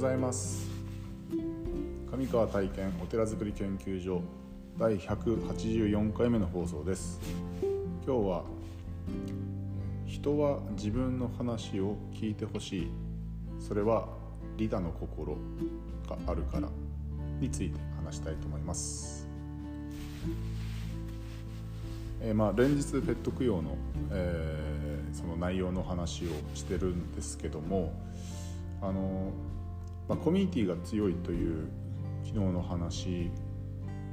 ございます。上川体験お寺づくり研究所第184回目の放送です。今日は人は自分の話を聞いてほしい。それはリダの心があるからについて話したいと思います。えー、まあ連日ペット供養の、えー、その内容の話をしてるんですけどもあのまあ、コミュニティが強いという昨日の話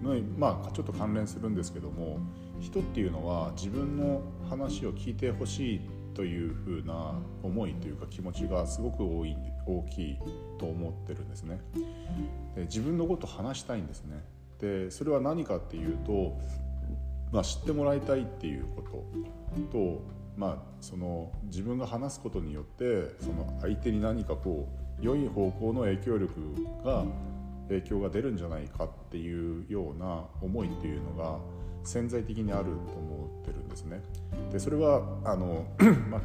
の、まあ、ちょっと関連するんですけども人っていうのは自分の話を聞いてほしいというふうな思いというか気持ちがすごく多い大きいと思ってるんですね。で自分のこと話したいんですね。でそれは何かっていうと、まあ、知ってもらいたいっていうことと、まあ、その自分が話すことによってその相手に何かこう良い方向の影響力が影響が出るんじゃないかっていうような思いっていうのが潜在的にあると思ってるんですね。でそれはあの、ま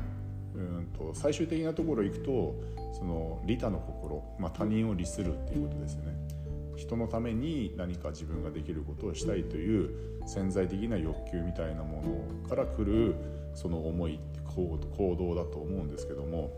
うんと最終的なところ行くとその利他の心、まあ、他人を利するっていうことですよね。人のために何か自分ができることをしたいという潜在的な欲求みたいなものからくるその思い行動だと思うんですけども。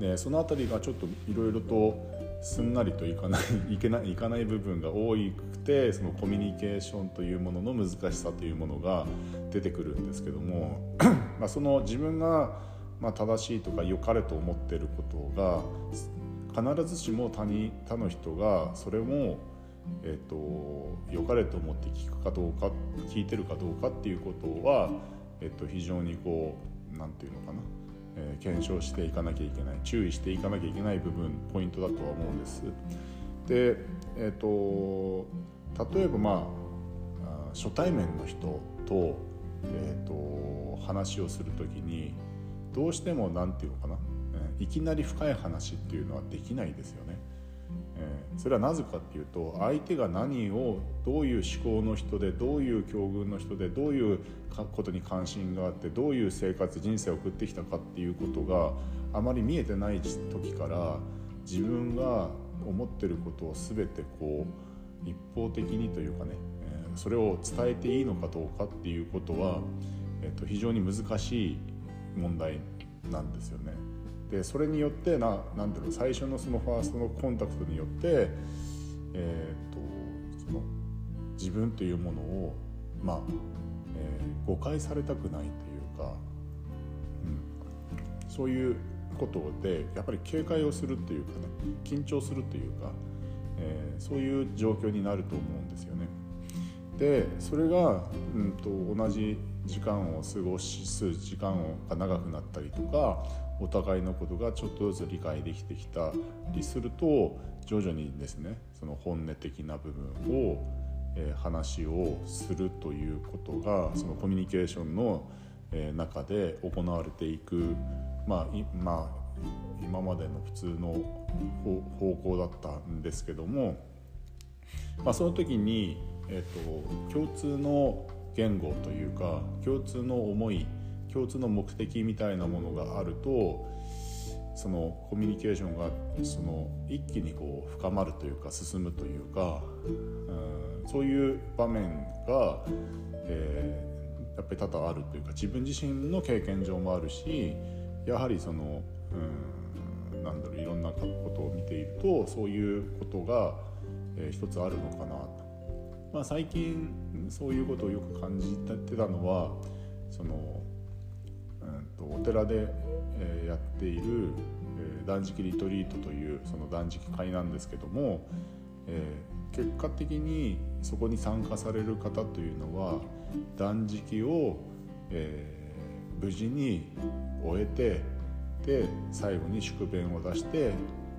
でその辺りがちょっといろいろとすんなりといかないいけないいかない部分が多くてそのコミュニケーションというものの難しさというものが出てくるんですけども。まあその自分がまあ正しいとか良かれと思っていることが必ずしも他に他の人がそれもえーと、良かれと思って聞くかどうか聞いてるかどうかっていうことは、えーと非常にこう何て言うのかなえー、検証していかなきゃいけない注意していかなきゃいけない部分ポイントだとは思うんです。で、えーと、例えばまあ初対面の人と,、えーと、話をする時にどうしても何て言うのかな、え、いきなり深い話っていうのはできないですよね。それはなぜかっていうと相手が何をどういう思考の人でどういう境遇の人でどういうことに関心があってどういう生活人生を送ってきたかっていうことがあまり見えてない時から自分が思ってることを全てこう一方的にというかね、それを伝えていいのかどうかっていうことは、えー、と非常に難しい問題なんですよね。でそれによってななんていうの最初のそのファーストのコンタクトによって、えーと、その自分というものを、まあえー、誤解されたくないというか、うん、そういうことでやっぱり警戒をするっていうかね緊張するというか、えー、そういう状況になると思うんですよね。でそれが、うんと、同じ時間を過ごす時間が長くなったりとかお互いのことがちょっとずつ理解できてきたりすると徐々にですねその本音的な部分を、えー、話をするということがそのコミュニケーションの、えー、中で行われていく、まあまあ、今までの普通の方向だったんですけども、まあ、その時に、えーと共通の言語というか共通の思い共通の目的みたいなものがあるとそのコミュニケーションがその一気にこう深まるというか進むというか、うん、そういう場面が、えー、やっぱり多々あるというか自分自身の経験上もあるしやはりその、うん、なんだろういろんなことを見ているとそういうことが、えー、一つあるのかなと。まあ、最近そういうことをよく感じてたのはそのお寺で、え、やっている、え、断食リトリートというその断食会なんですけども、え、結果的にそこに参加される方というのは断食を、え、無事に終えてで最後に宿便を出して、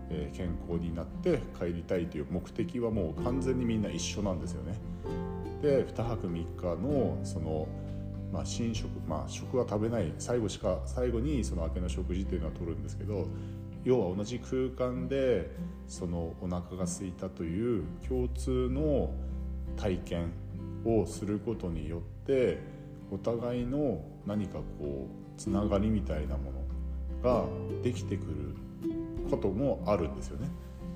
え、健康になって帰りたいという目的はもう完全にみんな一緒なんですよね。で2泊3日のそのまあ、寝食、まあ、食は食べない最後しか最後にその明けの食事というのは取るんですけど要は同じ空間でそのお腹が空いたという共通の体験をすることによってお互いの何かこうつながりみたいなものができてくることもあるんですよね。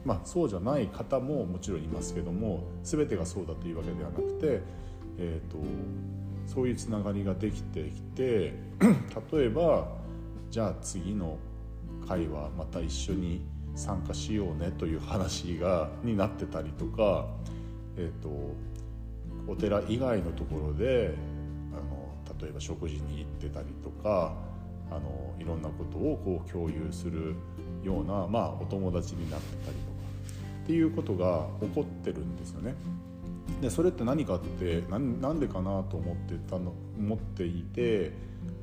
まあ、そうじゃない方ももちろんいますけども全てがそうだというわけではなくて、えーと、そういうつながりができてきて 例えばじゃあ次の会はまた一緒に参加しようねという話がになってたりとか、えーと、お寺以外のところであの例えば食事に行ってたりとかあのいろんなことをこう共有するような、まあ、お友達になってたりとかっていうことが起こってるんですよね。でそれって何かって何でかなと思ってたの思っていて、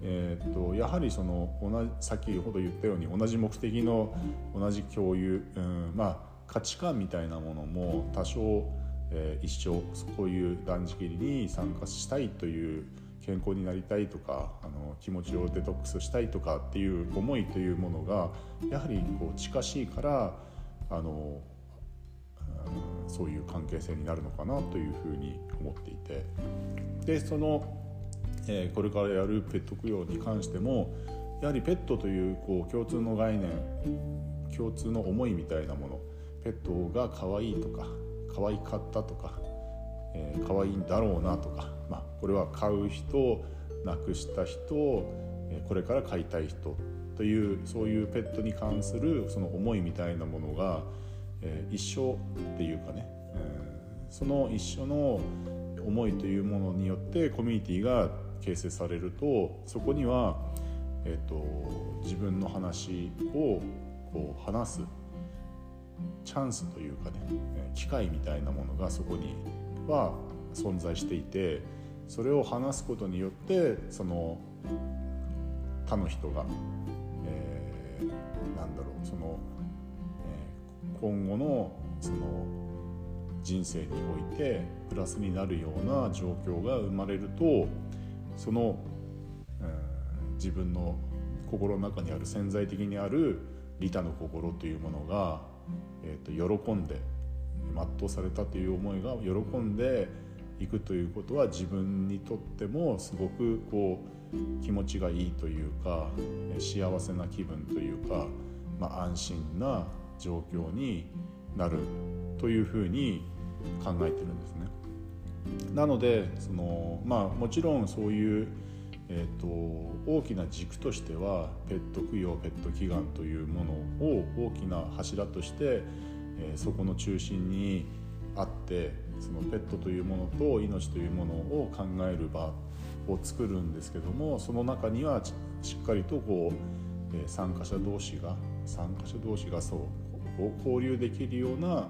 えーと、やはりその同じ先ほど言ったように同じ目的の同じ共有、うん、まあ価値観みたいなものも多少、えー、一緒こういう断食に参加したいという健康になりたいとかあの気持ちをデトックスしたいとかっていう思いというものがやはりこう近しいからあのそういう関係性になるのかなというふうに思っていて。でその、えー、これからやるペット供養に関してもやはりペットというこう共通の概念共通の思いみたいなものペットが可愛いとか可愛かったとか、えー、可愛いんだろうなとか、まあ、これは飼う人亡くした人これから飼いたい人というそういうペットに関するその思いみたいなものがえー、一緒っていうかね、えー、その一緒の思いというものによってコミュニティが形成されるとそこには、えーと、自分の話をこう話すチャンスというかね機会みたいなものがそこには存在していてそれを話すことによってその他の人が、今後のその人生においてプラスになるような状況が生まれるとその、うん、自分の心の中にある潜在的にある利他の心というものが、えーと、喜んで全うされたという思いが喜んでいくということは自分にとってもすごくこう気持ちがいいというか幸せな気分というか、まあ、安心な状況になるというふうに考えてるんですね。なのでその、まあ、もちろんそういう、えーと、大きな軸としてはペット供養ペット祈願というものを大きな柱として、えー、そこの中心にあってそのペットというものと命というものを考える場を作るんですけどもその中にはしっかりとこう、えー、参加者同士が参加者同士がそう交流できるような、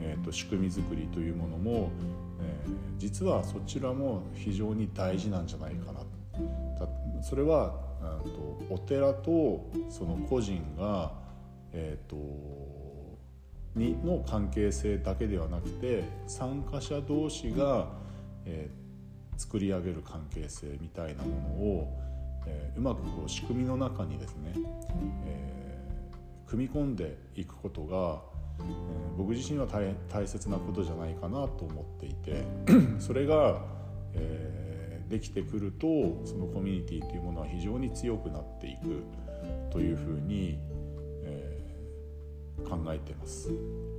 えーと、仕組み作りというものも、えー、実はそちらも非常に大事なんじゃないかな。それはとお寺とその個人が、えーと、にの関係性だけではなくて参加者同士が、えー、作り上げる関係性みたいなものを、えー、うまくこう仕組みの中にですね、えー組み込んでいくことが、えー、僕自身は大大切なことじゃないかなと思っていて それが、えー、できてくるとそのコミュニティというものは非常に強くなっていくというふうに、えー、考えてます。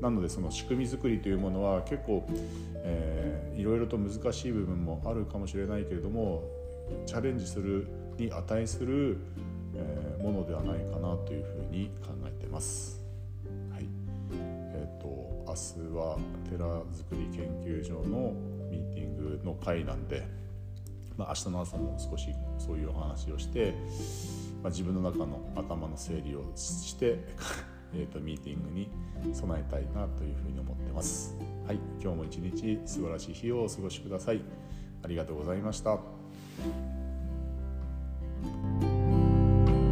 なのでその仕組み作りというものは結構、えー、いろいろと難しい部分もあるかもしれないけれどもチャレンジするに値する、えー、ものではないかなというふうに考えてます。はいえーと、明日は寺づくり研究所のミーティングの会なんで、まあ、明日の朝も少しそういうお話をして、まあ、自分の中の頭の整理をして えとミーティングに備えたいなというふうに思ってます。はい、今日も一日素晴らしい日をお過ごしください。ありがとうございました。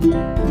thank you